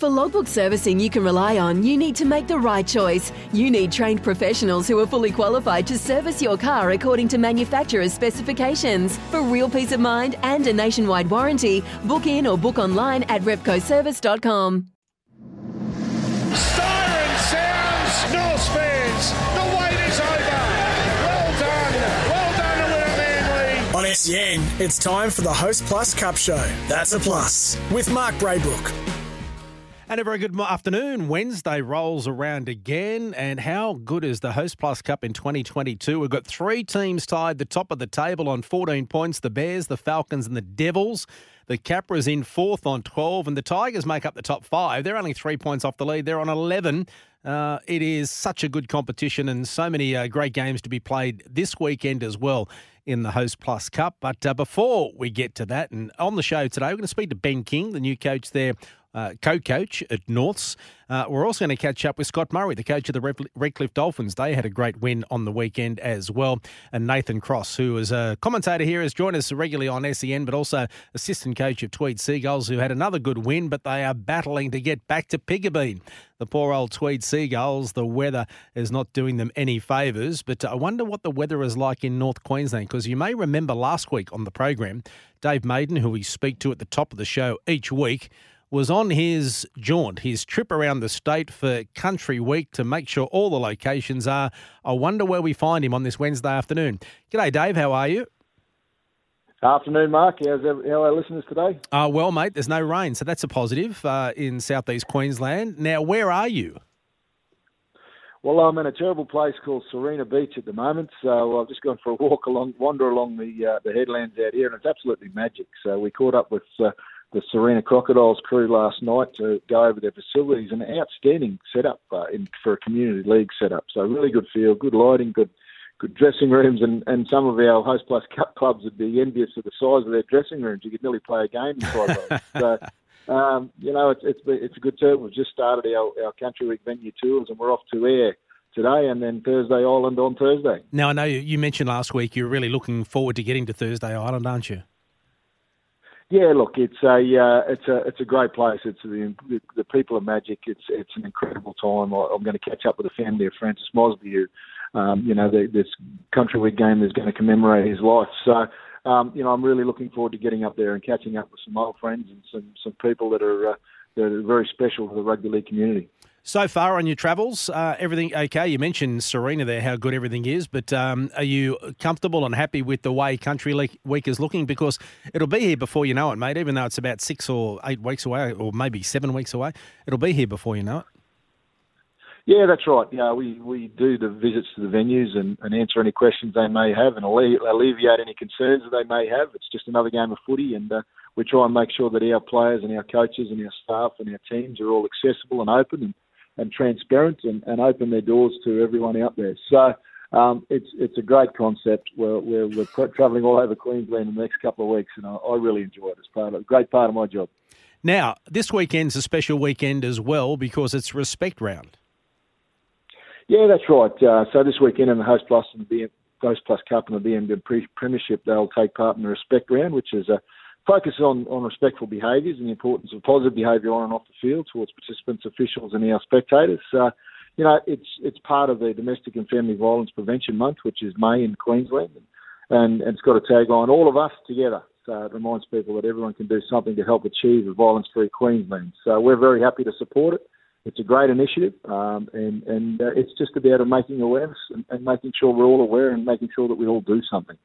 For logbook servicing you can rely on, you need to make the right choice. You need trained professionals who are fully qualified to service your car according to manufacturer's specifications. For real peace of mind and a nationwide warranty, book in or book online at repcoservice.com. Siren sounds, no spares. The wait is over. Well done. Well done to Wynnum Manly. On SEN, it's time for the Host Plus Cup Show. That's a plus with Mark Braybrook. And a very good afternoon. Wednesday rolls around again. And how good is the Host Plus Cup in 2022? We've got three teams tied the top of the table on 14 points the Bears, the Falcons, and the Devils. The Capra's in fourth on 12, and the Tigers make up the top five. They're only three points off the lead. They're on 11. Uh, it is such a good competition and so many uh, great games to be played this weekend as well in the Host Plus Cup. But uh, before we get to that, and on the show today, we're going to speak to Ben King, the new coach there uh, co-coach at Norths. Uh, we're also going to catch up with Scott Murray, the coach of the Redcliffe Dolphins. They had a great win on the weekend as well. And Nathan Cross, who is a commentator here, has joined us regularly on SEN, but also assistant coach of Tweed Seagulls, who had another good win, but they are battling to get back to Piggabeen. The poor old Tweed Seagulls, the weather is not doing them any favours. But I wonder what the weather is like in North Queensland, because you may remember last week on the program, Dave Maiden, who we speak to at the top of the show each week, was on his jaunt, his trip around the state for Country Week to make sure all the locations are. I wonder where we find him on this Wednesday afternoon. G'day, Dave. How are you? Afternoon, Mark. How's how are our listeners today? Uh, well, mate, there's no rain, so that's a positive uh, in southeast Queensland. Now, where are you? Well, I'm in a terrible place called Sarina Beach at the moment, so I've just gone for a walk along, wander along the uh, the headlands out here, and it's absolutely magic. So we caught up with uh, the Sarina Crocodiles crew last night to go over their facilities, an outstanding setup uh, in, for a community league setup. So really good field, good lighting, good good dressing rooms, and, and some of our Host Plus Cup clubs would be envious of the size of their dressing rooms. You could nearly play a game inside those. So, um, you know, it's it's it's a good term. We've just started our, our Country Week venue tours, and we're off to air today, and then Thursday Island on Thursday. Now, I know you mentioned last week you're really looking forward to getting to Thursday Island, aren't you? Yeah, look, it's a uh, it's a it's a great place. It's the, the people are magic. It's it's an incredible time. I- I'm going to catch up with the family of Francis Mosby, who, um, you know, the, this country week game is going to commemorate his life. So, um, you know, I'm really looking forward to getting up there and catching up with some old friends and some some people that are uh, that are very special to the rugby league community. So far on your travels, uh, everything okay? You mentioned Sarina there, how good everything is, but um, are you comfortable and happy with the way Country Week is looking? Because it'll be here before you know it, mate. Even though it's about six or eight weeks away, or maybe seven weeks away, it'll be here before you know it. Yeah, that's right. Yeah, we, we do the visits to the venues and, and answer any questions they may have and alle- alleviate any concerns that they may have. It's just another game of footy, and uh, we try and make sure that our players and our coaches and our staff and our teams are all accessible and open and, and transparent and, and open their doors to everyone out there. So um, it's it's a great concept. We're, we're, we're tra- travelling all over Queensland in the next couple of weeks, and I, I really enjoy it. It's part of, a great part of my job. Now, this weekend's a special weekend as well because it's Respect Round. Yeah, that's right. Uh, so this weekend in the Host Plus and the BM, Host Plus Cup and the BMD Premiership, they'll take part in the Respect Round, which is a focus on, on respectful behaviours and the importance of positive behaviour on and off the field towards participants, officials, and our spectators. Uh, you know, it's it's part of the Domestic and Family Violence Prevention Month, which is May in Queensland, and, and it's got a tagline: "All of us together." So it reminds people that everyone can do something to help achieve a violence-free Queensland. So we're very happy to support it. It's a great initiative, um, and and uh, it's just about making awareness and, and making sure we're all aware and making sure that we all do something.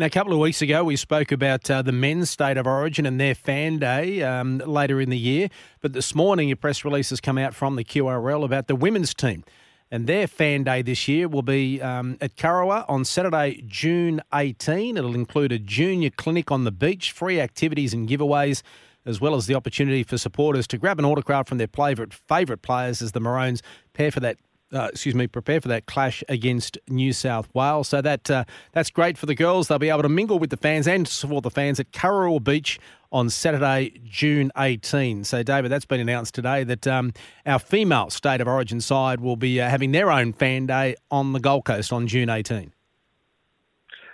Now, a couple of weeks ago, we spoke about uh, the men's state of origin and their fan day um, later in the year. But this morning, a press release has come out from the QRL about the women's team. And their fan day this year will be um, at Kurrawa on Saturday, June 18. It'll include a junior clinic on the beach, free activities and giveaways. as well as the opportunity for supporters to grab an autograph from their favourite favourite players as the Maroons prepare for that uh, excuse me, prepare for that clash against New South Wales. So that uh, that's great for the girls. They'll be able to mingle with the fans and support the fans at Kurrawa Beach on Saturday, June 18. So, David, that's been announced today that um, our female state of origin side will be uh, having their own fan day on the Gold Coast on June 18.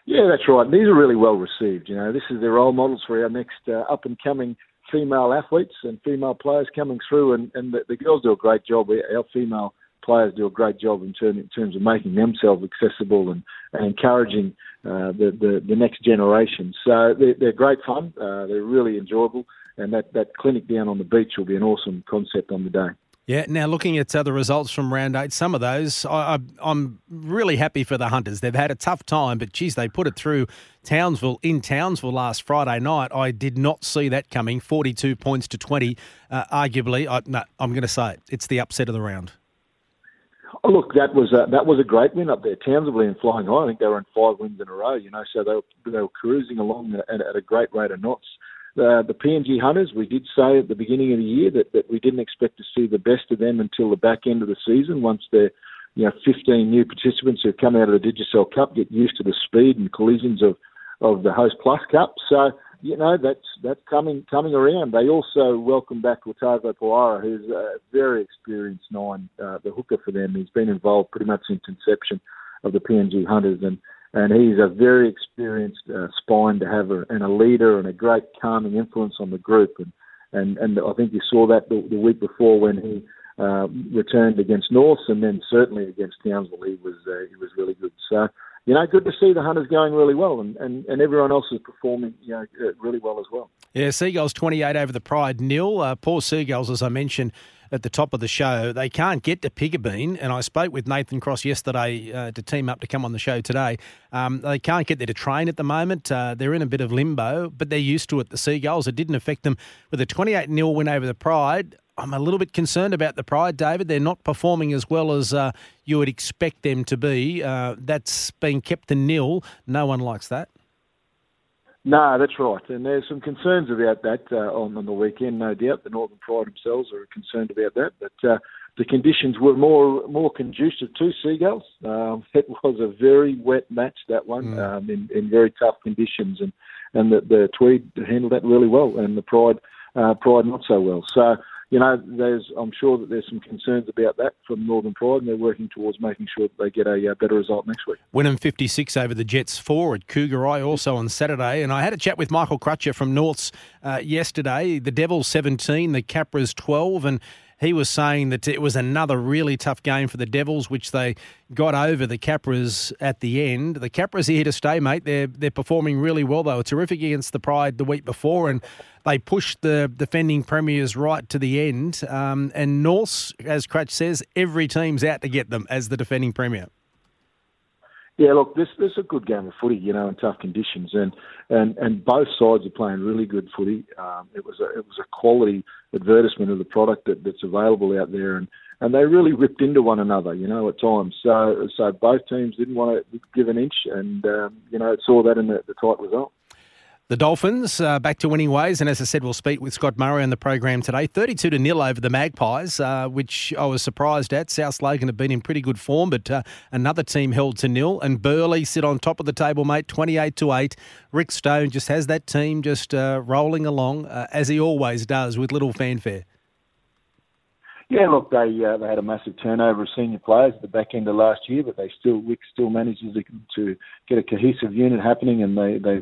Yeah, that's right. These are really well received. You know, this is the role models for our next uh, up and coming female athletes and female players coming through, and, and the, the girls do a great job. Our female players do a great job in, term, in terms of making themselves accessible and, and encouraging uh, the, the, the next generation. So they're, they're great fun. Uh, they're really enjoyable, and that, that clinic down on the beach will be an awesome concept on the day. Yeah. Now, looking at uh, the results from round eight, some of those, I, am really happy for the Hunters. They've had a tough time, but geez, they put it through Townsville in Townsville last Friday night. I did not see that coming. 42 points to 20. Uh, arguably, I, no, I'm going to say it. It's the upset of the round. Oh, look, that was a, that was a great win up there. Townsville in flying high. I think they were in five wins in a row. You know, so they were, they were cruising along at, at a great rate of knots. Uh, the PNG Hunters, we did say at the beginning of the year that, that we didn't expect to see the best of them until the back end of the season. Once they're you know 15 new participants who have come out of the Digicel Cup get used to the speed and collisions of of the Host Plus Cup. So you know that's that's coming coming around. They also welcome back Wartovo Puara, who's a very experienced nine, uh, the hooker for them. He's been involved pretty much since inception of the PNG Hunters, and and he's a very experienced uh, spine to have, a, and a leader and a great calming influence on the group. And and and I think you saw that the, the week before when he uh, returned against North, and then certainly against Townsville, he was uh, he was really good. So you know, good to see the Hunters going really well, and, and, and everyone else is performing, you know, uh, really well as well. Yeah, Seagulls 28 over the Pride nil. Uh, poor Seagulls, as I mentioned at the top of the show, they can't get to Piggabeen, and I spoke with Nathan Cross yesterday uh, to team up to come on the show today. Um, they can't get there to train at the moment. Uh, they're in a bit of limbo, but they're used to it. The Seagulls, it didn't affect them with a 28 0 win over the Pride. I'm a little bit concerned about the Pride, David. They're not performing as well as uh, you would expect them to be. Uh, that's been kept to nil. No one likes that. No, that's right. And there's some concerns about that uh, on, on the weekend, no doubt. The Northern Pride themselves are concerned about that. But uh, the conditions were more more conducive to Seagulls. Um, it was a very wet match, that one, mm. um, in, in very tough conditions. And, and the, the Tweed handled that really well, and the Pride, uh, Pride not so well. So you know, there's I'm sure that there's some concerns about that from Northern Pride, and they're working towards making sure that they get a uh, better result next week. Wynnum 56 over the Jets four at Kougari also on Saturday, and I had a chat with Michael Crutcher from Norths uh, yesterday. The Devils 17, the Capras 12, and he was saying that it was another really tough game for the Devils, which they got over the Capras at the end. The Capras are here to stay, mate. They're they're performing really well. They were terrific against the Pride the week before, and they pushed the defending premiers right to the end. Um, and North, as Cratch says, every team's out to get them as the defending premier. Yeah, look, this this is a good game of footy, you know, in tough conditions, and and and both sides are playing really good footy. Um, it was a it was a quality advertisement of the product that, that's available out there, and and they really ripped into one another, you know, at times. So so both teams didn't want to give an inch, and um, you know, saw that in the, the tight result. The Dolphins uh, back to winning ways, and as I said, we'll speak with Scott Murray on the program today. Thirty-two to nil over the Magpies, uh, which I was surprised at. South Logan have been in pretty good form, but uh, another team held to nil, and Burleigh sit on top of the table, mate, twenty-eight to eight. Rick Stone just has that team just uh, rolling along uh, as he always does with little fanfare. Yeah, look, they uh, they had a massive turnover of senior players at the back end of last year, but they still Rick still manages to, to get a cohesive unit happening, and they they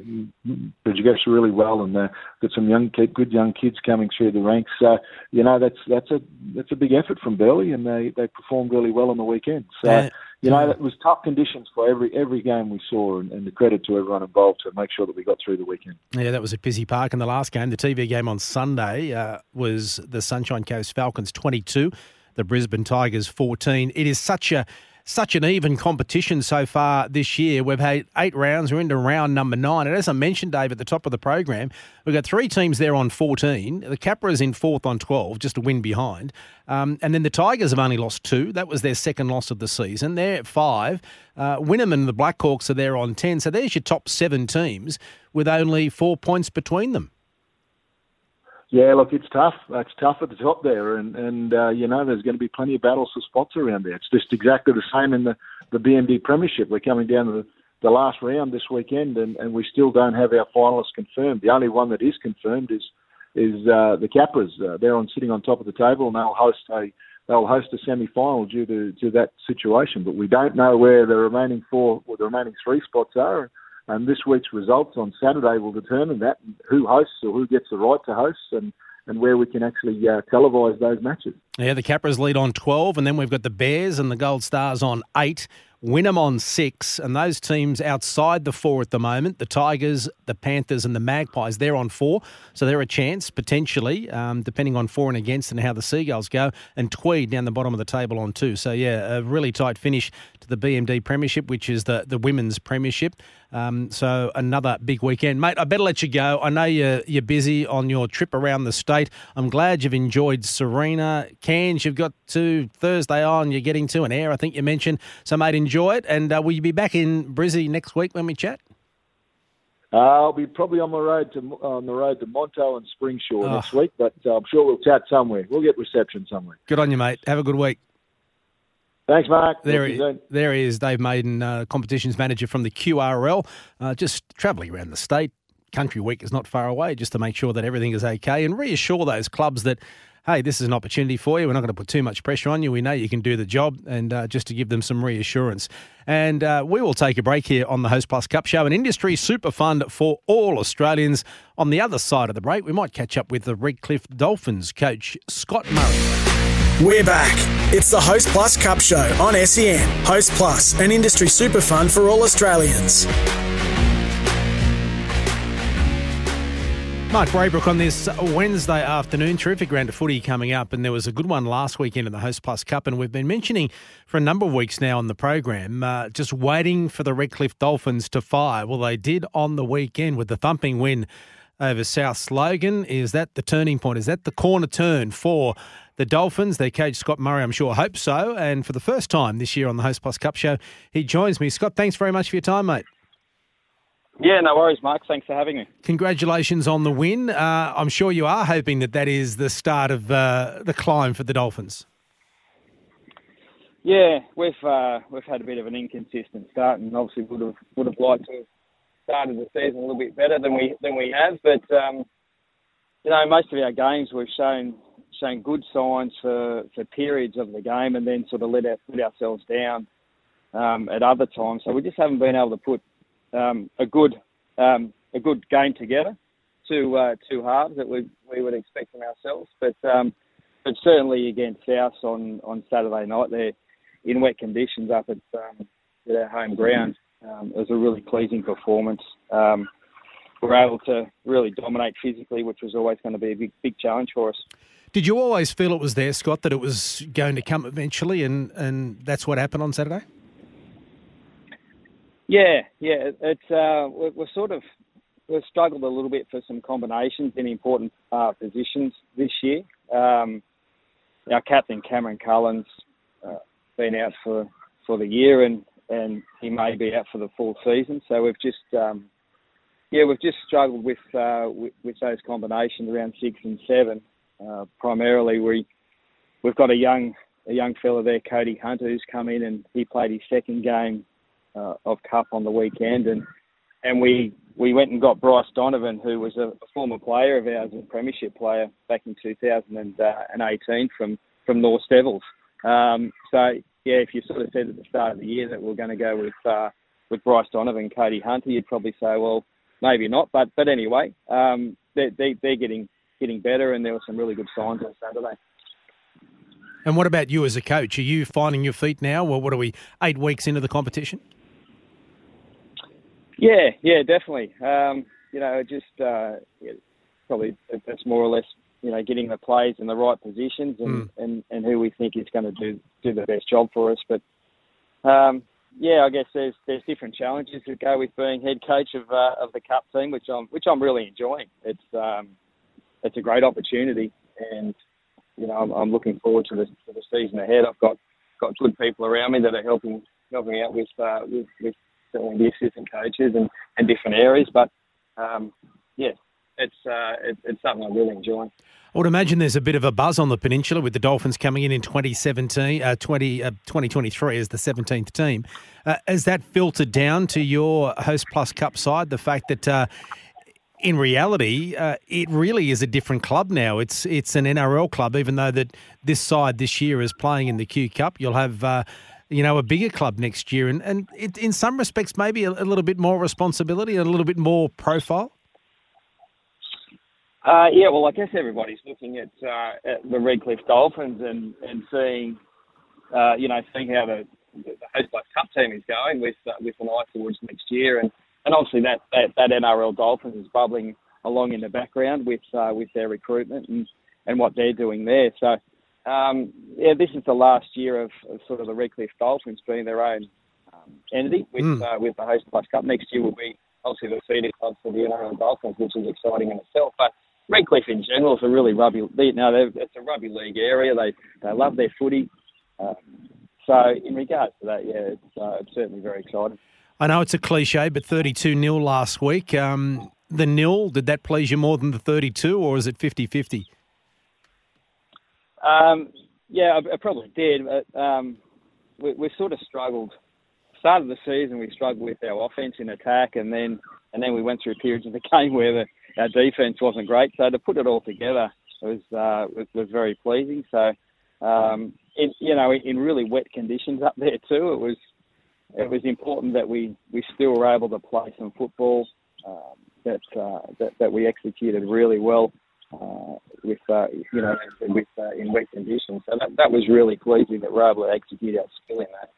progress really well, and they've got some young good young kids coming through the ranks. So you know that's that's a that's a big effort from Burleigh, and they they performed really well on the weekend. So. Yeah. You know, it was tough conditions for every every game we saw, and, and, the credit to everyone involved to make sure that we got through the weekend. Yeah, that was a Busy Park in the last game. The TV game on Sunday uh, was the Sunshine Coast Falcons 22, the Brisbane Tigers 14. It is such a such an even competition so far this year. We've had eight rounds. We're into round number nine. And as I mentioned, Dave, at the top of the program, we've got three teams there on 14. The Capras in fourth on 12, just a win behind. Um, and then the Tigers have only lost two. That was their second loss of the season. They're at five. Uh, and the Blackhawks are there on 10. So there's your top seven teams with only four points between them. Yeah, look, it's tough. It's tough at the top there, and and uh, you know there's going to be plenty of battles for spots around there. It's just exactly the same in the the BMD Premiership. We're coming down to the, the last round this weekend, and, and we still don't have our finalists confirmed. The only one that is confirmed is is uh, the Capras. Uh, they're on sitting on top of the table, and they'll host a they'll host a semi final due to to that situation. But we don't know where the remaining four or the remaining three spots are. And this week's results on Saturday will determine that who hosts or who gets the right to host and, and where we can actually uh, televise those matches. Yeah, the Capras lead on 12, and then we've got the Bears and the Gold Stars on 8. Wynnum on six, and those teams outside the four at the moment, the Tigers, the Panthers, and the Magpies, they're on four. So they're a chance, potentially, um, depending on for and against and how the Seagulls go. And Tweed down the bottom of the table on two. So, yeah, a really tight finish to the BMD Premiership, which is the, the women's premiership. Um, so another big weekend. Mate, I better let you go. I know you're, you're busy on your trip around the state. I'm glad you've enjoyed Sarina. Cairns, you've got to Thursday on, you're getting to an air, I think you mentioned. So, mate, enjoy it. And uh, will you be back in Brizzy next week when we chat? Uh, I'll be probably on the road to on the road to Monto and Springsure oh. next week, but uh, I'm sure we'll chat somewhere. We'll get reception somewhere. Good on you, mate. Have a good week. Thanks, Mark. There, he, there he is, Dave Maiden, uh, competitions manager from the QRL, uh, just travelling around the state. Country Week is not far away, just to make sure that everything is okay and reassure those clubs that, hey, this is an opportunity for you. We're not going to put too much pressure on you. We know you can do the job, and uh, just to give them some reassurance. And uh, we will take a break here on the Host Plus Cup Show, an industry super fund for all Australians. On the other side of the break, we might catch up with the Redcliffe Dolphins coach, Scott Murray. We're back. It's the Host Plus Cup Show on SEN. Host Plus, an industry super fund for all Australians. Mark Braybrook on this Wednesday afternoon. Terrific round of footy coming up, and there was a good one last weekend in the Host Plus Cup, and we've been mentioning for a number of weeks now on the program, uh, just waiting for the Redcliffe Dolphins to fire. Well, they did on the weekend with the thumping win over South Logan. Is that the turning point? Is that the corner turn for the Dolphins? Their coach, Scott Murray, I'm sure, hopes so. And for the first time this year on the Host Plus Cup show, he joins me. Scott, thanks very much for your time, mate. Yeah, no worries, Mark. Thanks for having me. Congratulations on the win. Uh, I'm sure you are hoping that that is the start of uh, the climb for the Dolphins. Yeah, we've uh, we've had a bit of an inconsistent start, and obviously would have would have liked to have started the season a little bit better than we than we have. But um, you know, most of our games we've shown shown good signs for, for periods of the game, and then sort of let our, let ourselves down um, at other times. So we just haven't been able to put um, a good um, a good game together. Two uh, two halves that we we would expect from ourselves, but um, but certainly against South on on Saturday night, they're in wet conditions up at, um, at our home ground. Um, it was a really pleasing performance. We were able to really dominate physically, which was always going to be a big, big challenge for us. Did you always feel it was there, Scott, that it was going to come eventually, and, and that's what happened on Saturday? Yeah, yeah. It's uh, we're, sort of we've struggled a little bit for some combinations in important uh, positions this year. Um, our captain Cameron Cullen's uh, been out for for the year, and and he may be out for the full season. So we've just, um, yeah, we've just struggled with, uh, with, with those combinations around six and seven. Uh, primarily, we we've got a young a young fella there, Cody Hunter, who's come in and he played his second game uh, of cup on the weekend, and and we we went and got Bryce Donovan, who was a, former player of ours, a premiership player back in 2018 from from North Devils. Um, so yeah, if you sort of said at the start of the year that we're going to go with uh, with Bryce Donovan, Cody Hunter, you'd probably say, well, maybe not. But but anyway, um, they, they they're getting getting better, and there were some really good signs on Saturday. And what about you as a coach? Are you finding your feet now? Well, what are we eight weeks into the competition? Yeah, yeah, definitely. Um, you know, just uh, yeah, probably it's more or less you know, getting the players in the right positions and, mm. and, and who we think is going to do do the best job for us. But um, yeah, I guess there's there's different challenges that go with being head coach of uh, of the cup team, which I'm which I'm really enjoying. It's um, it's a great opportunity, and you know I'm, I'm looking forward to the to the season ahead. I've got got good people around me that are helping helping out with uh, with, with certainly the assistant coaches and, and different areas. But um, yeah, it's uh, it, it's something I really enjoy. I would imagine there's a bit of a buzz on the peninsula with the Dolphins coming in in 2017, uh, 20, uh, 2023 as the 17th team. Uh, has that filtered down to your Host Plus Cup side? The fact that uh, in reality, uh, it really is a different club now. It's it's an NRL club, even though that this side this year is playing in the Q Cup. You'll have uh, you know a bigger club next year, and and it, in some respects maybe a, a little bit more responsibility, and a little bit more profile. Uh, yeah, well, I guess everybody's looking at, uh, at the Redcliffe Dolphins and, and seeing, uh, you know, seeing how the, the Host Cup team is going with uh, with an eye towards next year, and, and obviously that, that, that NRL Dolphins is bubbling along in the background with uh, with their recruitment and, and what they're doing there. So, um, yeah, this is the last year of, of sort of the Redcliffe Dolphins being their own um, entity with Mm. uh, with the Host Plus Cup. Next year will be obviously the feeder club for the NRL Dolphins, which is exciting in itself. But Redcliffe in general is a really rugby. They, no, it's a rugby league area. They they love their footy. Um, so in regards to that, yeah, it's, uh, it's certainly very exciting. I know it's a cliche, but 32 0 last week. Um, the nil, did that please you more than the 32, or is it 50 50? Um, yeah, I, I probably did. But, um, we, we sort of struggled. Start of the season, we struggled with our offense in attack, and then and then we went through periods of the game where the, our defense wasn't great. So to put it all together was uh, was, was very pleasing. So um, in, you know, in really wet conditions up there too, it was it was important that we, we still were able to play some football um, that, uh, that that we executed really well uh, with uh, you know with uh, in wet conditions. So that, that was really pleasing that we're able to execute our skill in that.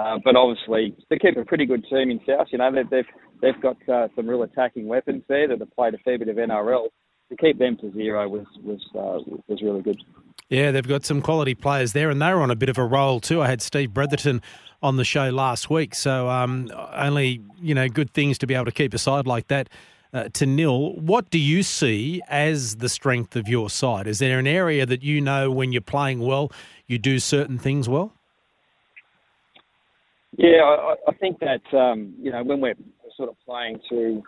Uh, but obviously, they keep a pretty good team in South. You know, they've they've, they've got uh, some real attacking weapons there that have played a fair bit of NRL. To keep them to zero was was uh, was really good. Yeah, they've got some quality players there, and they were on a bit of a roll too. I had Steve Bretherton on the show last week, so um, only you know good things to be able to keep a side like that uh, to nil. What do you see as the strength of your side? Is there an area that you know when you're playing well, you do certain things well? Yeah, I, I think that um, you know when we're sort of playing to,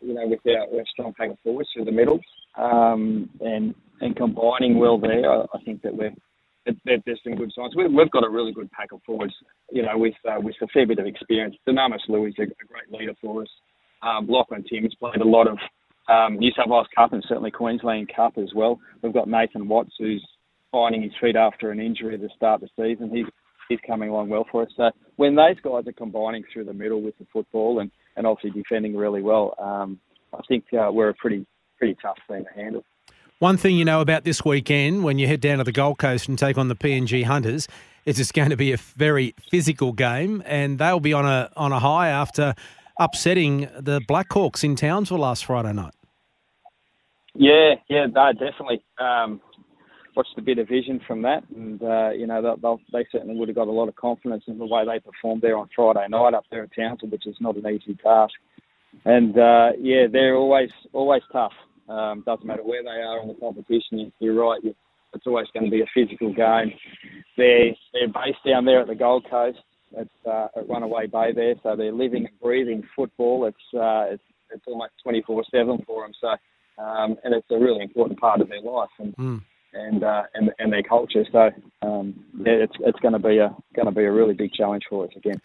you know, with our, our strong pack forwards through the middle, um, and and combining well there, I, think that we're that there's some good signs. We've, we've got a really good pack of forwards, you know, with uh, with a fair bit of experience. Dunamis Lui a, a great leader for us. Um, Lachlan Tim's played a lot of um, New South Wales Cup and certainly Queensland Cup as well. We've got Nathan Watts who's finding his feet after an injury at the start of the season. He's he's coming along well for us. So when those guys are combining through the middle with the football and, and obviously defending really well, um, I think uh, we're a pretty pretty tough team to handle. One thing you know about this weekend when you head down to the Gold Coast and take on the PNG Hunters is it's going to be a very physical game, and they'll be on a on a high after upsetting the Blackhawks in Townsville last Friday night. Yeah, yeah, no, definitely. Um, watched a bit of vision from that, and uh, you know they'll, they certainly would have got a lot of confidence in the way they performed there on Friday night up there at Townsville, which is not an easy task. And uh, yeah, they're always always tough. Um, doesn't matter where they are in the competition. You're right. It's always going to be a physical game. They're they're based down there at the Gold Coast. It's uh, at Runaway Bay there, so they're living and breathing football. It's uh, it's it's almost 24/7 for them. So um, and it's a really important part of their life and Mm. and uh, and and their culture. So um, yeah, it's it's going to be a going to be a really big challenge for us again.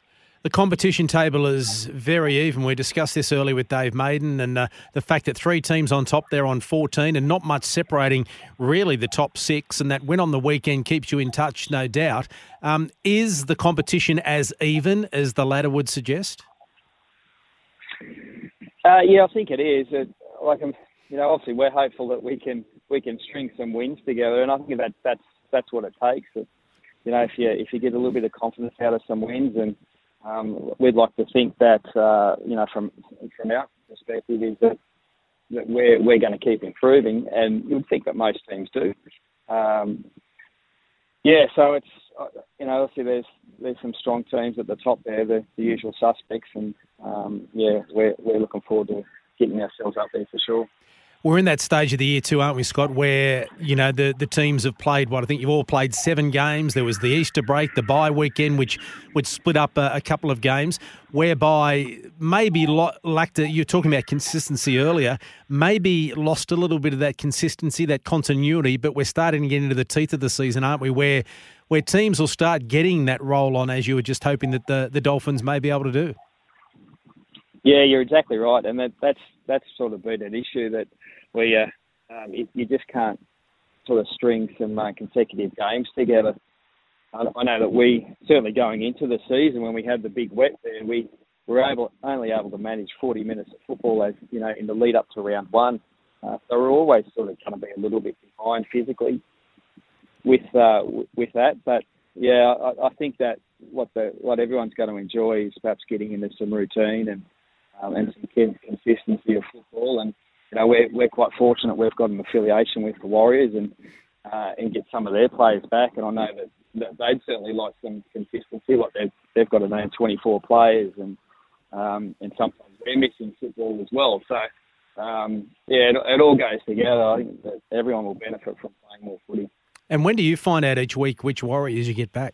The competition table is very even. We discussed this earlier with Dave Maiden and uh, the fact that three teams on top there on 14 and not much separating really the top six, and that win on the weekend keeps you in touch, no doubt. Um, is the competition as even as the ladder would suggest? Uh, yeah, I think it is. It, like, I'm, you know, obviously we're hopeful that we can we can string some wins together, and I think that that's that's what it takes. You know, if you if you get a little bit of confidence out of some wins, and um, we'd like to think that uh, you know from from our perspective is that that we're we're going to keep improving, and you'd think that most teams do. Um, yeah, so it's uh, you know obviously there's there's some strong teams at the top there, the, the usual suspects, and um, yeah, we're we're looking forward to getting ourselves up there for sure. We're in that stage of the year too, aren't we, Scott? Where you know the the teams have played what I think you've all played seven games. There was the Easter break, the bye weekend, which would split up a, a couple of games, whereby maybe lo- lacked. A, you were talking about consistency earlier. Maybe lost a little bit of that consistency, that continuity. But we're starting to get into the teeth of the season, aren't we? Where where teams will start getting that roll on, as you were just hoping that the the Dolphins may be able to do. Yeah, you're exactly right, and that, that's that's sort of been an issue that we uh, um, you, you just can't sort of string some uh, consecutive games together. I, I know that we certainly going into the season when we had the big wet there, we were able only able to manage 40 minutes of football as you know in the lead up to round one. Uh, so we're always sort of going to be a little bit behind physically with uh, with that, but yeah, I, I think that what the what everyone's going to enjoy is perhaps getting into some routine and um, and some consistency of football. And you know, we're we're quite fortunate we've got an affiliation with the Warriors and uh, and get some of their players back. And I know that, that they'd certainly like some consistency. Like they've they've got to name 24 players, and um, and sometimes they're missing football as well. So. Um, yeah, it, it all goes together. I think that everyone will benefit from playing more footy. And when do you find out each week which Warriors you get back?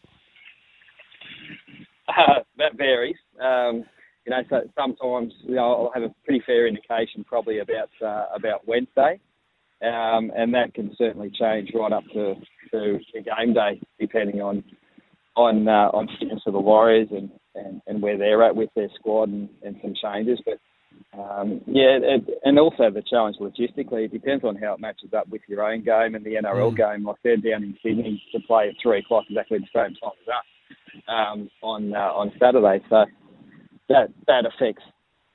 Uh, that varies. Um, you know, so sometimes you know, I'll have a pretty fair indication probably about uh, about Wednesday, um, and that can certainly change right up to, to, game day depending on on uh, on fitness of the Warriors and, and, and where they're at with their squad and, and some changes. But um, yeah, it, and also the challenge logistically, it depends on how it matches up with your own game and the NRL mm. game. Like they're down in Sydney to play at three o'clock exactly the same time as us um, on uh, on Saturday. So that that affects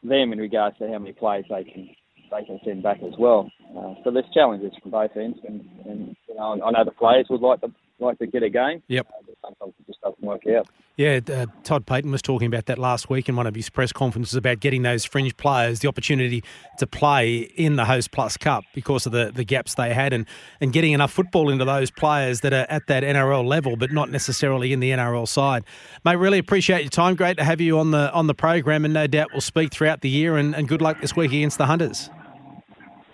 them in regards to how many players they can they can send back as well. Uh, so there's challenges from both ends, and, and you know, I know the players would like to like to get a game. Yep. Uh, but sometimes it just doesn't work out. Yeah, uh, Todd Payten was talking about that last week in one of his press conferences about getting those fringe players the opportunity to play in the Host Plus Cup because of the, the gaps they had and, and getting enough football into those players that are at that NRL level but not necessarily in the NRL side. Mate, really appreciate your time. Great to have you on the on the program and no doubt we'll speak throughout the year and, and good luck this week against the Hunters.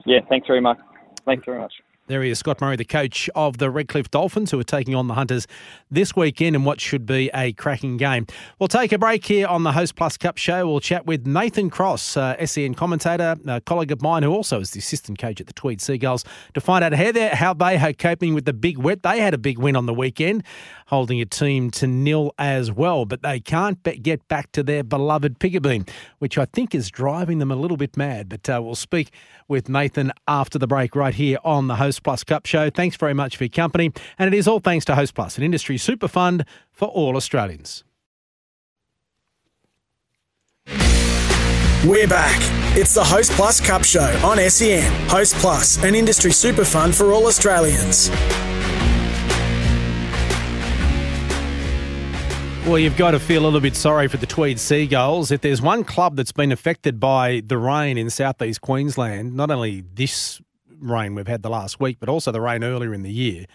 Yeah, thanks very much. Thanks very much. There he is, Scott Murray, the coach of the Redcliffe Dolphins, who are taking on the Hunters this weekend in what should be a cracking game. We'll take a break here on the Host Plus Cup show. We'll chat with Nathan Cross, uh, SEN commentator, a colleague of mine who also is the assistant coach at the Tweed Seagulls, to find out how, how they are coping with the big wet. They had a big win on the weekend, holding a team to nil as well, but they can't get back to their beloved Piggabeen, which I think is driving them a little bit mad. But uh, we'll speak with Nathan after the break right here on the Host Plus Cup show. Thanks very much for your company. And it is all thanks to Host Plus, an industry super fund for all Australians. We're back. It's the Host Plus Cup Show on SEN. Host Plus, an industry super fund for all Australians. Well, you've got to feel a little bit sorry for the Tweed Seagulls. If there's one club that's been affected by the rain in southeast Queensland, not only this rain we've had the last week, but also the rain earlier in the year,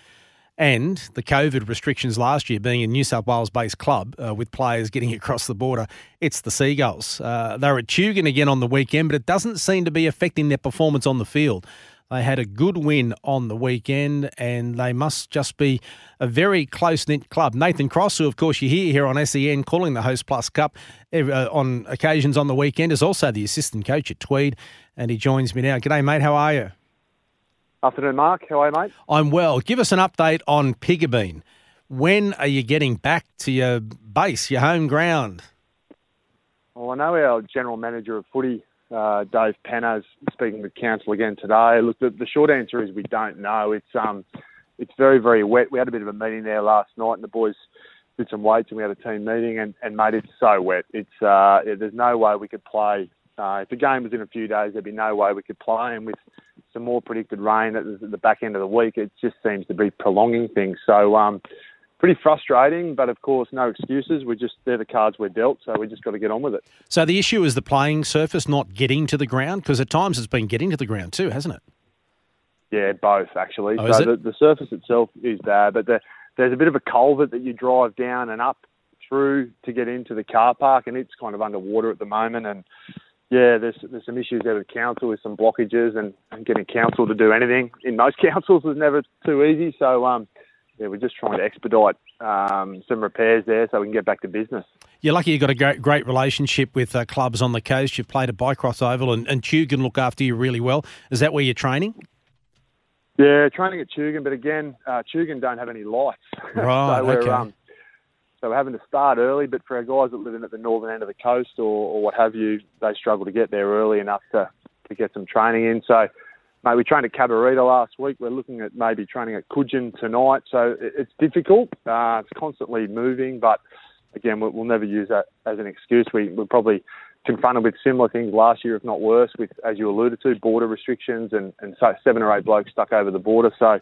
and the COVID restrictions last year being a New South Wales based club uh, with players getting across the border, it's the Seagulls. Uh, they're at Tugun again on the weekend, but it doesn't seem to be affecting their performance on the field. They had a good win on the weekend, and they must just be a very close knit club. Nathan Cross, who of course you hear here on SEN calling the Host Plus Cup uh, on occasions on the weekend, is also the assistant coach at Tweed, and he joins me now. G'day, mate. How are you? Afternoon, Mark. How are you, mate? I'm well. Give us an update on Piggabeen. When are you getting back to your base, your home ground? Well, I know our general manager of footy uh, Dave Penna's speaking with council again today. Look, the, the short answer is we don't know. It's um, it's very very wet. We had a bit of a meeting there last night, and the boys did some weights, and we had a team meeting. And, and mate, it's so wet. It's uh, there's no way we could play. Uh, if the game was in a few days, there'd be no way we could play. And with some more predicted rain at the back end of the week, it just seems to be prolonging things. So um, pretty frustrating, but of course, no excuses. We're just they're the cards we're dealt, so we just got to get on with it. So the issue is the playing surface not getting to the ground because at times it's been getting to the ground too, hasn't it? Yeah, both actually. Oh, so the, the, surface itself is bad, but the, there's a bit of a culvert that you drive down and up through to get into the car park, and it's kind of underwater at the moment. And yeah, there's there's some issues there with council with some blockages and, and getting council to do anything in most councils is never too easy. So um, yeah, we're just trying to expedite um, some repairs there so we can get back to business. You're lucky you've got a great, great relationship with uh, clubs on the coast. You've played at Bycroft Oval and, and Tugun look after you really well. Is that where you're training? Yeah, training at Tugun, but again, uh, Tugun don't have any lights. Right, so okay. um, so we're having to start early, but for our guys that live in at the northern end of the coast or, or what have you, they struggle to get there early enough to, to get some training in. So, mate, we trained at Cabarita last week. We're looking at maybe training at Cudgen tonight. So it, it's difficult. Uh, it's constantly moving, but again, we'll, we'll never use that as an excuse. We, we're probably confronted with similar things last year, if not worse, with, as you alluded to, border restrictions and, and so seven or eight blokes stuck over the border. So,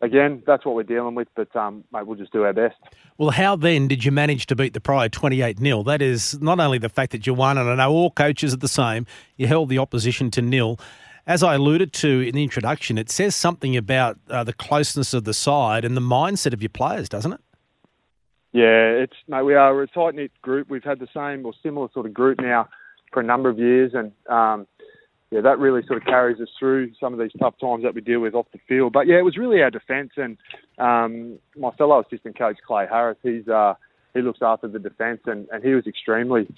again, that's what we're dealing with, but um, mate, we'll just do our best. Well, how then did you manage to beat the Pride 28 0? That is not only the fact that you won, and I know all coaches are the same, you held the opposition to nil. As I alluded to in the introduction, it says something about uh, the closeness of the side and the mindset of your players, doesn't it? Yeah, it's mate. We are a tight knit group. We've had the same or similar sort of group now for a number of years, and um, yeah, that really sort of carries us through some of these tough times that we deal with off the field. But yeah, it was really our defence, and um, my fellow assistant coach Clay Harris, he's uh, he looks after the defence, and, and he was extremely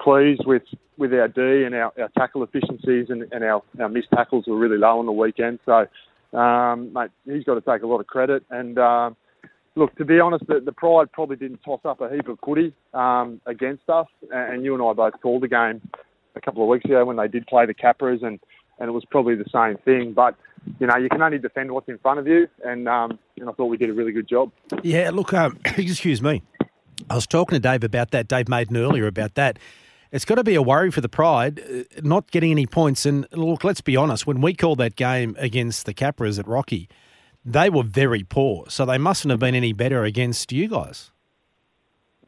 pleased with, with our D and our, our tackle efficiencies, and, and our, our missed tackles were really low on the weekend. So, um, mate, he's got to take a lot of credit, and. Um, Look, to be honest, the, the Pride probably didn't toss up a heap of footy um, against us, and you and I both called the game a couple of weeks ago when they did play the Capras, and, and it was probably the same thing. But you know, you can only defend what's in front of you, and um, and I thought we did a really good job. Yeah, look, um, excuse me. I was talking to Dave about that, Dave Maiden earlier about that. It's got to be a worry for the Pride uh, not getting any points. And look, let's be honest, when we called that game against the Capras at Rocky, they were very poor. So they mustn't have been any better against you guys.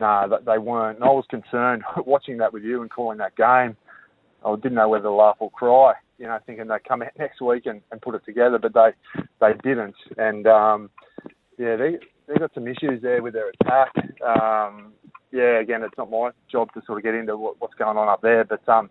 No, th- they weren't. And I was concerned watching that with you and calling that game. I didn't know whether to laugh or cry, you know, thinking they'd come out next week and, and put it together, but they they didn't. And um, yeah, they they got some issues there with their attack. Um, yeah, again, it's not my job to sort of get into what, what's going on up there, but um,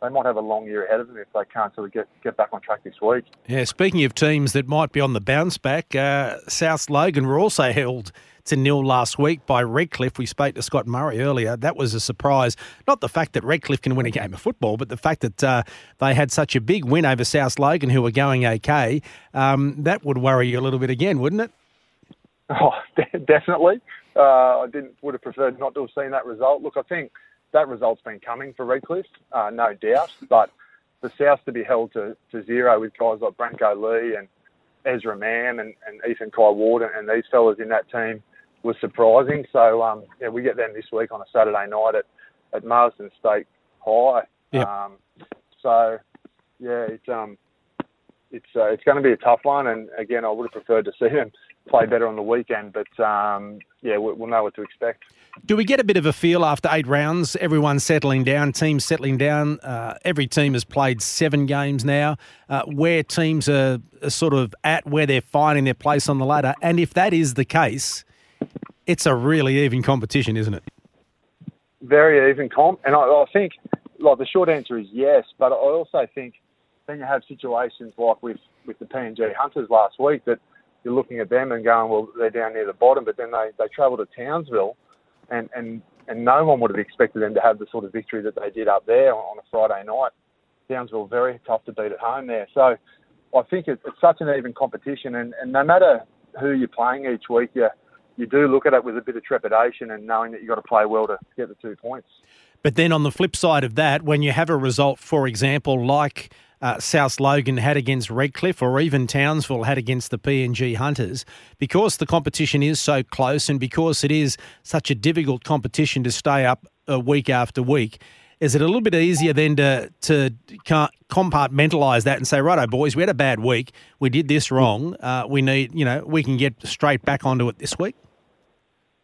they might have a long year ahead of them if they can't sort of get, get back on track this week. Yeah, speaking of teams that might be on the bounce back, uh, South Logan were also held to nil last week by Redcliffe. We spoke to Scott Murray earlier. That was a surprise. Not the fact that Redcliffe can win a game of football, but the fact that uh, they had such a big win over South Logan, who were going okay. Um, that would worry you a little bit again, wouldn't it? Oh, definitely. Uh, I didn't would have preferred not to have seen that result. Look, I think that result's been coming for Redcliffe, uh, no doubt. But the South to be held to, to zero with guys like Brenko Lee and Ezra Mam and, and Ethan Quai-Ward and, and these fellas in that team was surprising. So um, yeah, we get them this week on a Saturday night at, at Marsden State High. Yep. Um, so yeah, it's um, it's uh, it's going to be a tough one. And again, I would have preferred to see them play better on the weekend. But um, yeah, we'll, we'll know what to expect. Do we get a bit of a feel after eight rounds? Everyone's settling down, teams settling down. Uh, every team has played seven games now. Uh, where teams are, are sort of at where they're finding their place on the ladder, and if that is the case, it's a really even competition, isn't it? Very even comp, and I, I think like the short answer is yes, but I also think then you have situations like with with the PNG Hunters last week that you're looking at them and going, well, they're down near the bottom, but then they they travel to Townsville, and and and no one would have expected them to have the sort of victory that they did up there on, a Friday night. Townsville very tough to beat at home there, so I think it, it's such an even competition, and, and no matter who you're playing each week, you you do look at it with a bit of trepidation and knowing that you've got to play well to get the two points. But then on the flip side of that, when you have a result, for example, like uh, South Logan had against Redcliffe or even Townsville had against the PNG Hunters, because the competition is so close and because it is such a difficult competition to stay up uh, week after week, is it a little bit easier then to to compartmentalise that and say, righto, boys, we had a bad week, we did this wrong, uh, we need, you know, we can get straight back onto it this week?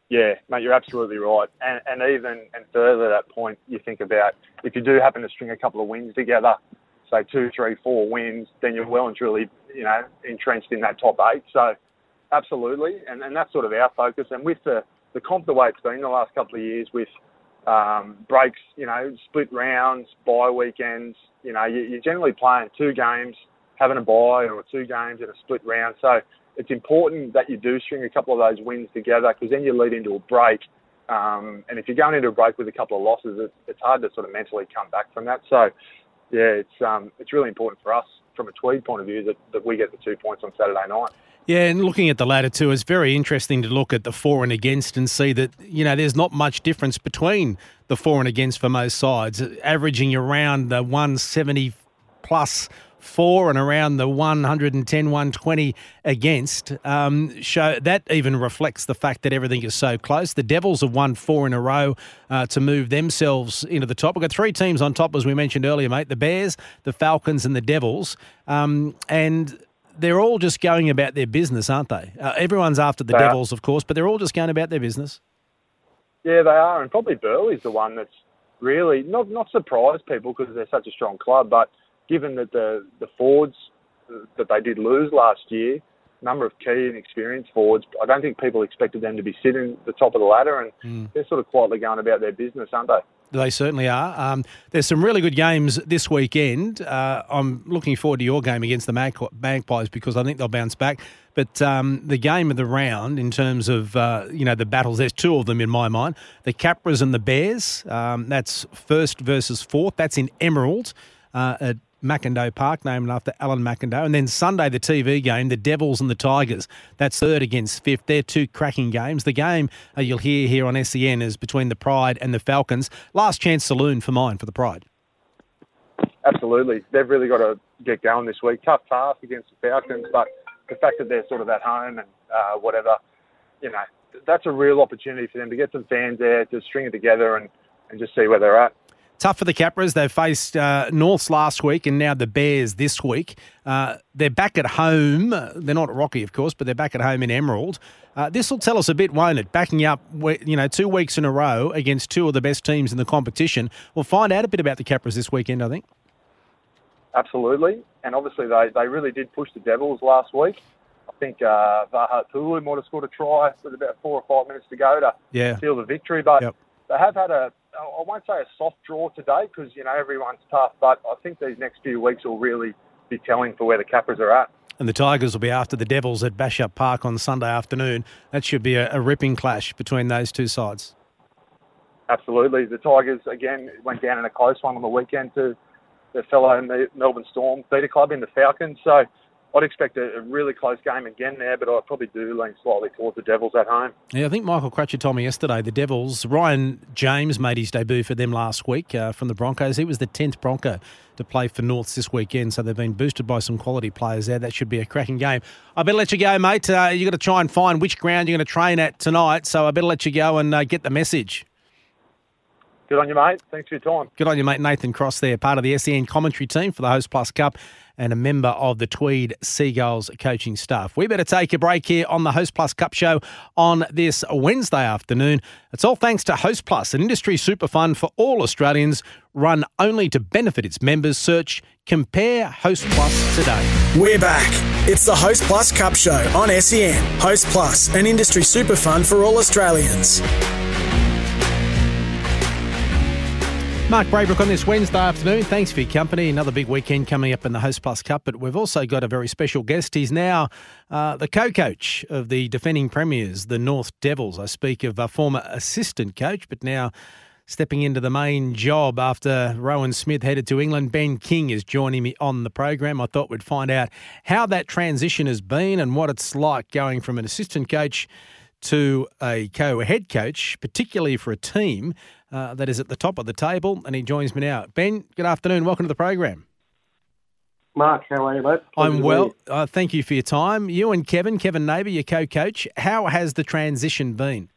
Yeah, mate, you're absolutely right. And, and even and further that point, you think about if you do happen to string a couple of wins together, say two, three, four wins, then you're well and truly, you know, entrenched in that top eight. So, absolutely, and, and that's sort of our focus. And with the the comp the way it's been the last couple of years, with um, breaks, you know, split rounds, bye weekends. You know, you, you're generally playing two games, having a bye, or two games in a split round. So it's important that you do string a couple of those wins together because then you lead into a break. Um, and if you're going into a break with a couple of losses, it, it's hard to sort of mentally come back from that. So, yeah, it's um, it's really important for us from a Tweed point of view that, that we get the two points on Saturday night. Yeah, and looking at the ladder too, it's very interesting to look at the for and against and see that, you know, there's not much difference between the for and against for most sides, averaging around the 170 plus for and around the 110, 120 against. Um, show that even reflects the fact that everything is so close. The Devils have won four in a row uh, to move themselves into the top. We've got three teams on top, as we mentioned earlier, mate. The Bears, the Falcons, and the Devils. Um, and they're all just going about their business, aren't they? Uh, everyone's after the They are. Devils, of course, but they're all just going about their business. Yeah, they are, and probably Burleigh's the one that's really not not surprised people because they're such a strong club. But given that the the forwards that they did lose last year, number of key and experienced forwards, I don't think people expected them to be sitting at the top of the ladder, and Mm. they're sort of quietly going about their business, aren't they? They certainly are. Um, there's some really good games this weekend. Uh, I'm looking forward to your game against the Mag- Magpies because I think they'll bounce back. But um, the game of the round, in terms of uh, you know the battles, there's two of them in my mind: the Capras and the Bears. Um, that's first versus fourth. That's in Emerald uh, at Mackendale Park, named after Alan Mackendale. And then Sunday, the TV game, the Devils and the Tigers. That's third against fifth. They're two cracking games. The game uh, you'll hear here on SEN is between the Pride and the Falcons. Last chance saloon for mine for the Pride. Absolutely, they've really got to get going this week. Tough task against the Falcons, but the fact that they're sort of at home and uh, whatever, you know, that's a real opportunity for them to get some fans there, to string it together and, and just see where they're at. Tough for the Capras. They faced uh, Norths last week and now the Bears this week. Uh, they're back at home. They're not at Rocky, of course, but they're back at home in Emerald. Uh, this will tell us a bit, won't it? Backing up, you know, two weeks in a row against two of the best teams in the competition. We'll find out a bit about the Capras this weekend, I think. Absolutely, and obviously they, they really did push the Devils last week. I think uh, Vaha Tulu might have scored a try with about four or five minutes to go to Yeah. seal the victory, but Yep. they have had a I won't say a soft draw today because you know everyone's tough, but I think these next few weeks will really be telling for where the Capras are at. And the Tigers will be after the Devils at Bishop Park on Sunday afternoon. That should be a, a ripping clash between those two sides. Absolutely. The Tigers, again, went down in a close one on the weekend to their fellow Me- Melbourne Storm Beta Club in the Falcons. So I'd expect a, a really close game again there, but I probably do lean slightly towards the Devils at home. Yeah, I think Michael Crutcher told me yesterday the Devils, Ryan James made his debut for them last week uh, from the Broncos. He was the 10th Bronco to play for Norths this weekend, so they've been boosted by some quality players there. That should be a cracking game. I better let you go, mate. Uh, you've got to try and find which ground you're going to train at tonight, so I better let you go and uh, get the message. Good on you, mate. Thanks for your time. Good on you, mate. Nathan Cross there, part of the SEN commentary team for the Host Plus Cup and a member of the Tweed Seagulls coaching staff. We better take a break here on the Host Plus Cup show on this Wednesday afternoon. It's all thanks to Host Plus, an industry super fund for all Australians, run only to benefit its members. Search Compare Host Plus today. We're back. It's the Host Plus Cup Show on SEN. Host Plus, an industry super fund for all Australians. Mark Braybrook on this Wednesday afternoon. Thanks for your company. Another big weekend coming up in the Host Plus Cup, but we've also got a very special guest. He's now uh, the co-coach of the defending premiers, the North Devils. I speak of a former assistant coach, but now stepping into the main job after Rowan Smith headed to England. Ben King is joining me on the program. I thought we'd find out how that transition has been and what it's like going from an assistant coach to a co-head coach, particularly for a team uh, that is at the top of the table. And he joins me now. Ben, good afternoon. Welcome to the program. Mark, how are you, mate? Pleasure I'm well. Uh, thank you for your time. You and Kevin, Kevin Neighbour, your co-coach. How has the transition been?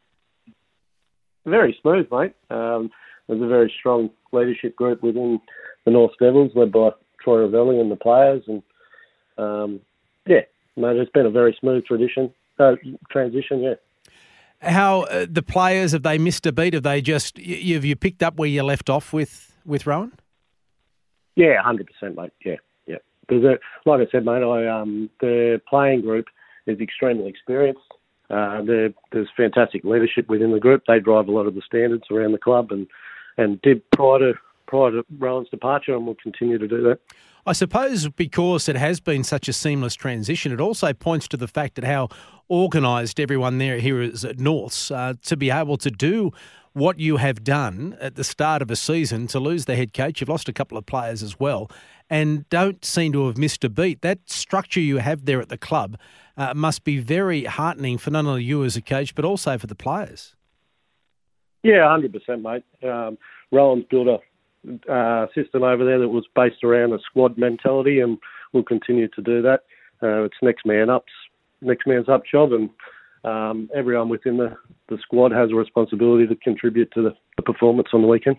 Very smooth, mate. Um, there's a very strong leadership group within the North Devils, led by Troy Ravelli and the players, and um, yeah, mate, it's been a very smooth tradition uh, transition. Yeah. How uh, the players have they missed a beat? Have they just y- have you picked up where you left off with with Rowan? Yeah, hundred percent, mate. Yeah, yeah. Because, uh, like I said, mate, I um, the playing group is extremely experienced. Uh, there's fantastic leadership within the group. They drive a lot of the standards around the club, and and did prior to prior to Rowan's departure, and will continue to do that. I suppose because it has been such a seamless transition, it also points to the fact that how organised everyone there here is at Norths uh, to be able to do what you have done at the start of a season to lose the head coach. You've lost a couple of players as well, and don't seem to have missed a beat. That structure you have there at the club uh, must be very heartening for not only you as a coach, but also for the players. Yeah, hundred percent, mate. Um, Rowan's built a uh, system over there that was based around a squad mentality, and we'll continue to do that. Uh, it's next man up's next man's up job, and um, everyone within the, the squad has a responsibility to contribute to the, the performance on the weekend.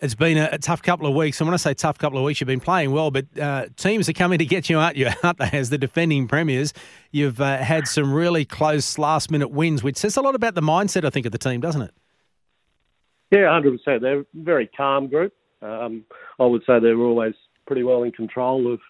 It's been a, a, tough couple of weeks. And when I say tough couple of weeks, you've been playing well, but uh, teams are coming to get you, aren't you? Aren't they? As the defending premiers, you've uh, had some really close last minute wins, which says a lot about the mindset, I think, of the team, doesn't it? Yeah, 100%. They're a very calm group. Um, I would say they're always pretty well in control of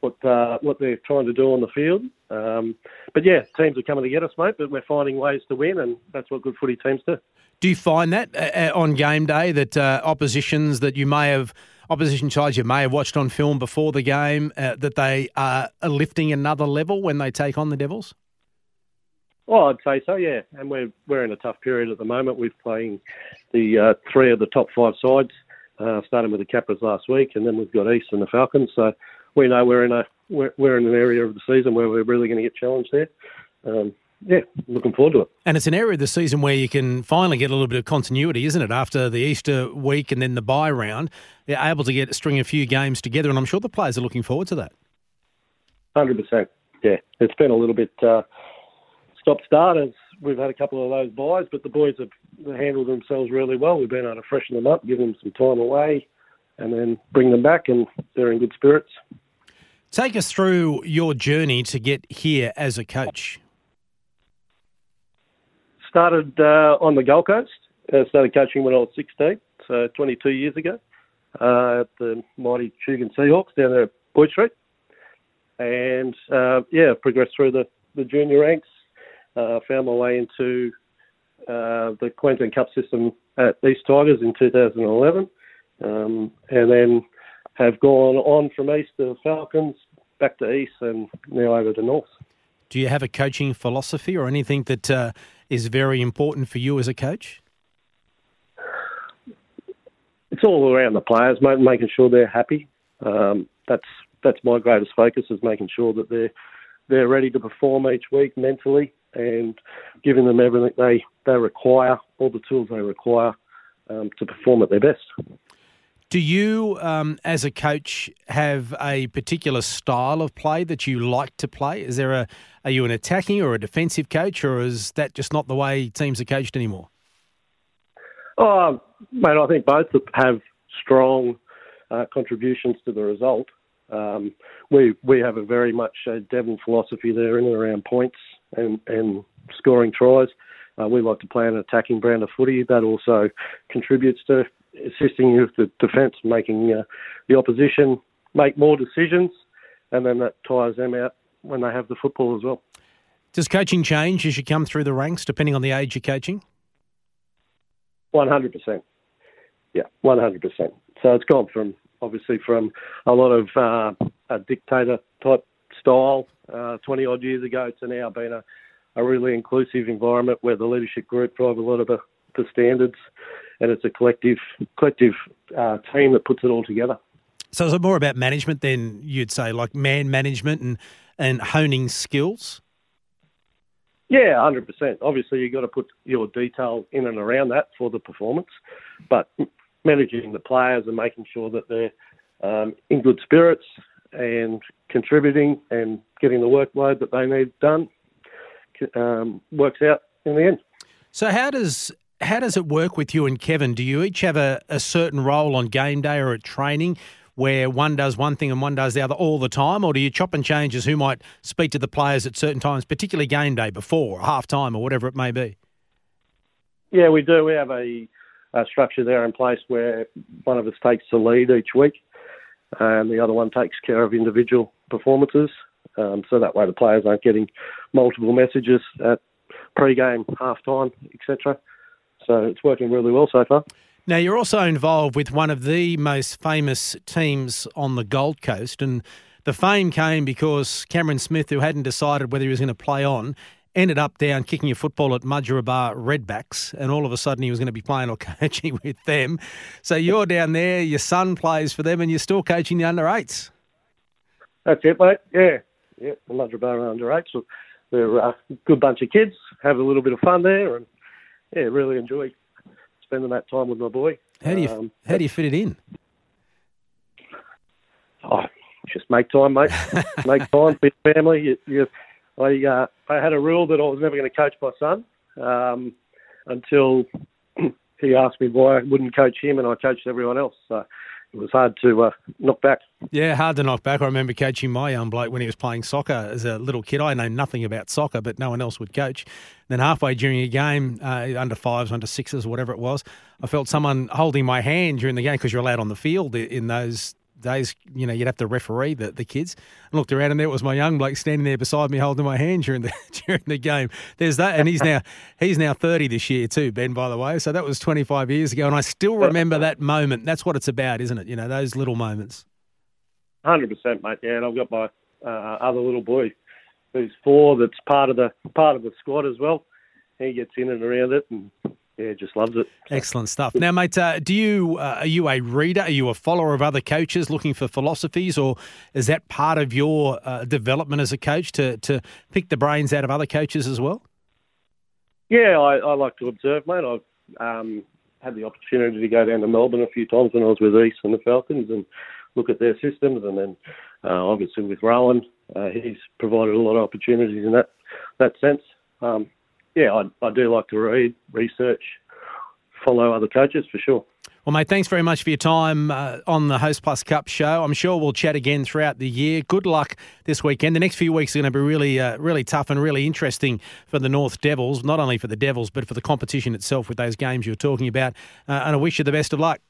what uh, what they're trying to do on the field. Um, but yeah, teams are coming to get us, mate. But we're finding ways to win, and that's what good footy teams do. Do you find that uh, uh on game day that uh, oppositions that you may have opposition sides you may have watched on film before the game uh, that they are lifting another level when they take on the Devils? Well, I'd say so, yeah. And we're we're in a tough period at the moment. We're playing the uh, three of the top five sides uh, starting with the Capras last week, and then we've got East and the Falcons. So we know we're in a we're, we're in an area of the season where we're really going to get challenged there. Um, yeah, looking forward to it. And it's an area of the season where you can finally get a little bit of continuity, isn't it? After the Easter week and then the bye round, you're able to get string a few games together, and I'm sure the players are looking forward to that. Hundred percent. Yeah, it's been a little bit uh, stop start as we've had a couple of those byes, but the boys have handled themselves really well. We've been able to freshen them up, give them some time away, and then bring them back, and they're in good spirits. Take us through your journey to get here as a coach. Started uh, on the Gold Coast. Uh, started coaching when I was 16, so 22 years ago, uh, at the mighty Tugun Seahawks down there at Boyd Street. And uh, yeah, progressed through the, the junior ranks, uh, found my way into uh, the Queensland Cup system at East Tigers in 2011, um, and then have gone on from East to Falcons, back to East, and now over to North. Do you have a coaching philosophy or anything that uh, is very important for you as a coach? It's all around the players, making sure they're happy. Um, that's that's my greatest focus is making sure that they're they're ready to perform each week mentally and giving them everything they, they require, all the tools they require um, to perform at their best. Do you, um, as a coach, have a particular style of play that you like to play? Is there a are you an attacking or a defensive coach, or is that just not the way teams are coached anymore? Oh, mate, I think both have strong uh, contributions to the result. Um, we we have a very much a Devon philosophy there in and around points and, and scoring tries. Uh, we like to play an attacking brand of footy. That also contributes to assisting you with the defence, making uh, the opposition make more decisions, and then that tires them out when they have the football as well. Does coaching change as you come through the ranks, depending on the age you're coaching? One hundred percent. Yeah, one hundred percent. So it's gone from obviously from a lot of uh, a dictator type style uh, 20 odd years ago to now being a, a really inclusive environment where the leadership group drive a lot of the, the standards and it's a collective collective uh, team that puts it all together. So is it more about management than you'd say, like man management and, and honing skills? Yeah, hundred percent. Obviously, you've got to put your detail in and around that for the performance, but managing the players and making sure that they're um, in good spirits and contributing and getting the workload that they need done um, works out in the end. So how does how does it work with you and Kevin? Do you each have a, a certain role on game day or at training where one does one thing and one does the other all the time, or do you chop and change as who might speak to the players at certain times, particularly game day before, or half time, or whatever it may be? Yeah, we do. We have a, a structure there in place where one of us takes the lead each week and the other one takes care of individual performances. Um, so that way the players aren't getting multiple messages at pre-game, half-time, etc. So it's working really well so far. Now, you're also involved with one of the most famous teams on the Gold Coast, and the fame came because Cameron Smith, who hadn't decided whether he was going to play on, ended up down kicking a football at Mudgeeraba Redbacks, and all of a sudden he was going to be playing or coaching with them. So you're down there, your son plays for them, and you're still coaching the under eights. That's it, mate. Yeah, yeah. The Mudgeeraba under eights. They're a good bunch of kids. Have a little bit of fun there, and yeah, really enjoy spending that time with my boy. How do you Um, how do you fit it in? Oh, just make time, mate. make time for your family. You, you, I, uh, I had a rule that I was never going to coach my son um, until he asked me why I wouldn't coach him, and I coached everyone else. So it was hard to uh, knock back. Yeah, hard to knock back. I remember coaching my young bloke when he was playing soccer as a little kid. I know nothing about soccer, but no one else would coach. Then halfway during a game, uh, under fives, under sixes, whatever it was, I felt someone holding my hand during the game because you're allowed on the field in those days. You know, you'd have to referee the, the kids. I looked around and there was my young bloke standing there beside me holding my hand during the during the game. There's that, and he's now he's now 30 this year too, Ben. By the way, so that was 25 years ago, and I still remember that moment. That's what it's about, isn't it? You know, those little moments. Hundred percent, mate. Yeah, and I've got my uh, other little boy, who's four, that's part of the part of the squad as well. He gets in and around it, and yeah, just loves it. Excellent stuff. Now, mate, uh, do you uh, are you a reader? Are you a follower of other coaches looking for philosophies, or is that part of your uh, development as a coach to to pick the brains out of other coaches as well? Yeah, I, I like to observe, mate. I've um, had the opportunity to go down to Melbourne a few times when I was with East and the Falcons and look at their systems, and then uh, obviously with Rowan, uh, he's provided a lot of opportunities in that that sense. Um, yeah, I, I do like to read, research, follow other coaches for sure. Well, mate, thanks very much for your time uh, on the Host Plus Cup show. I'm sure we'll chat again throughout the year. Good luck this weekend. The next few weeks are going to be really, uh, really tough and really interesting for the North Devils, not only for the Devils, but for the competition itself with those games you're talking about. Uh, and I wish you the best of luck.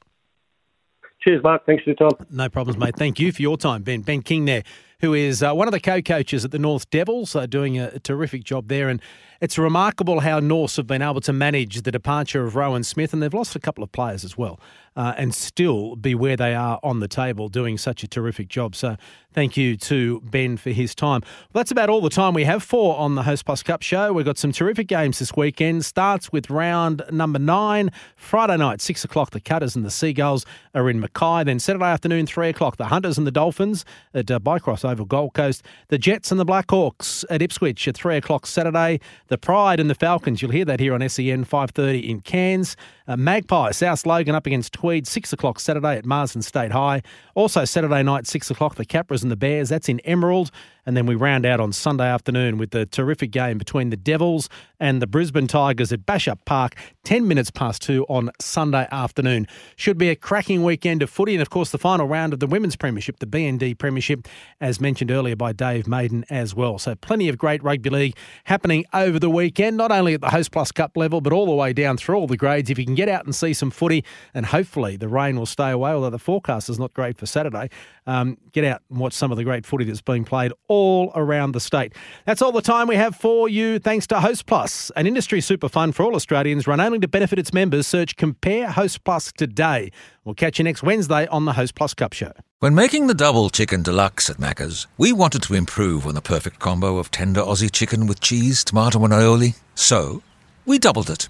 Cheers, Mark. Thanks for your time. No problems, mate. Thank you for your time, Ben. Ben King there, who is uh, one of the co-coaches at the North Devils, uh, doing a, terrific job there. And it's remarkable how Norths have been able to manage the departure of Rowan Smith, and they've lost a couple of players as well, uh, and still be where they are on the table, doing such a terrific job. So thank you to Ben for his time. Well, that's about all the time we have for on the Host Plus Cup show. We've got some terrific games this weekend. Starts with round number nine, Friday night, six o'clock. The Cutters and the Seagulls are in Mackay. Then Saturday afternoon, three o'clock, the Hunters and the Dolphins at uh, Bycroft Oval Gold Coast. The Jets and the Blackhawks at Ipswich at three o'clock Saturday. The Pride and the Falcons. You'll hear that here on SEN five thirty in Cairns. Uh, Magpie, South Logan up against Tweed, six o'clock Saturday at Marsden State High. Also Saturday night, six o'clock, the Capras and the Bears. That's in Emerald. And then we round out on Sunday afternoon with the terrific game between the Devils and the Brisbane Tigers at Bishop Park, 10 minutes past two on Sunday afternoon. Should be a cracking weekend of footy. And of course, the final round of the Women's Premiership, the BMD Premiership, as mentioned earlier by Dave Maiden as well. So plenty of great rugby league happening over the weekend, not only at the Host Plus Cup level, but all the way down through all the grades. If you can get out and see some footy, and hopefully the rain will stay away, although the forecast is not great for Saturday, um, get out and watch some of the great footy that's being played all around the state. That's all the time we have for you. Thanks to Host Plus, an industry super fund for all Australians, run only to benefit its members. Search Compare Host Plus today. We'll catch you next Wednesday on the Host Plus Cup Show. When making the double chicken deluxe at Macca's, we wanted to improve on the perfect combo of tender Aussie chicken with cheese, tomato, and aioli. So, we doubled it.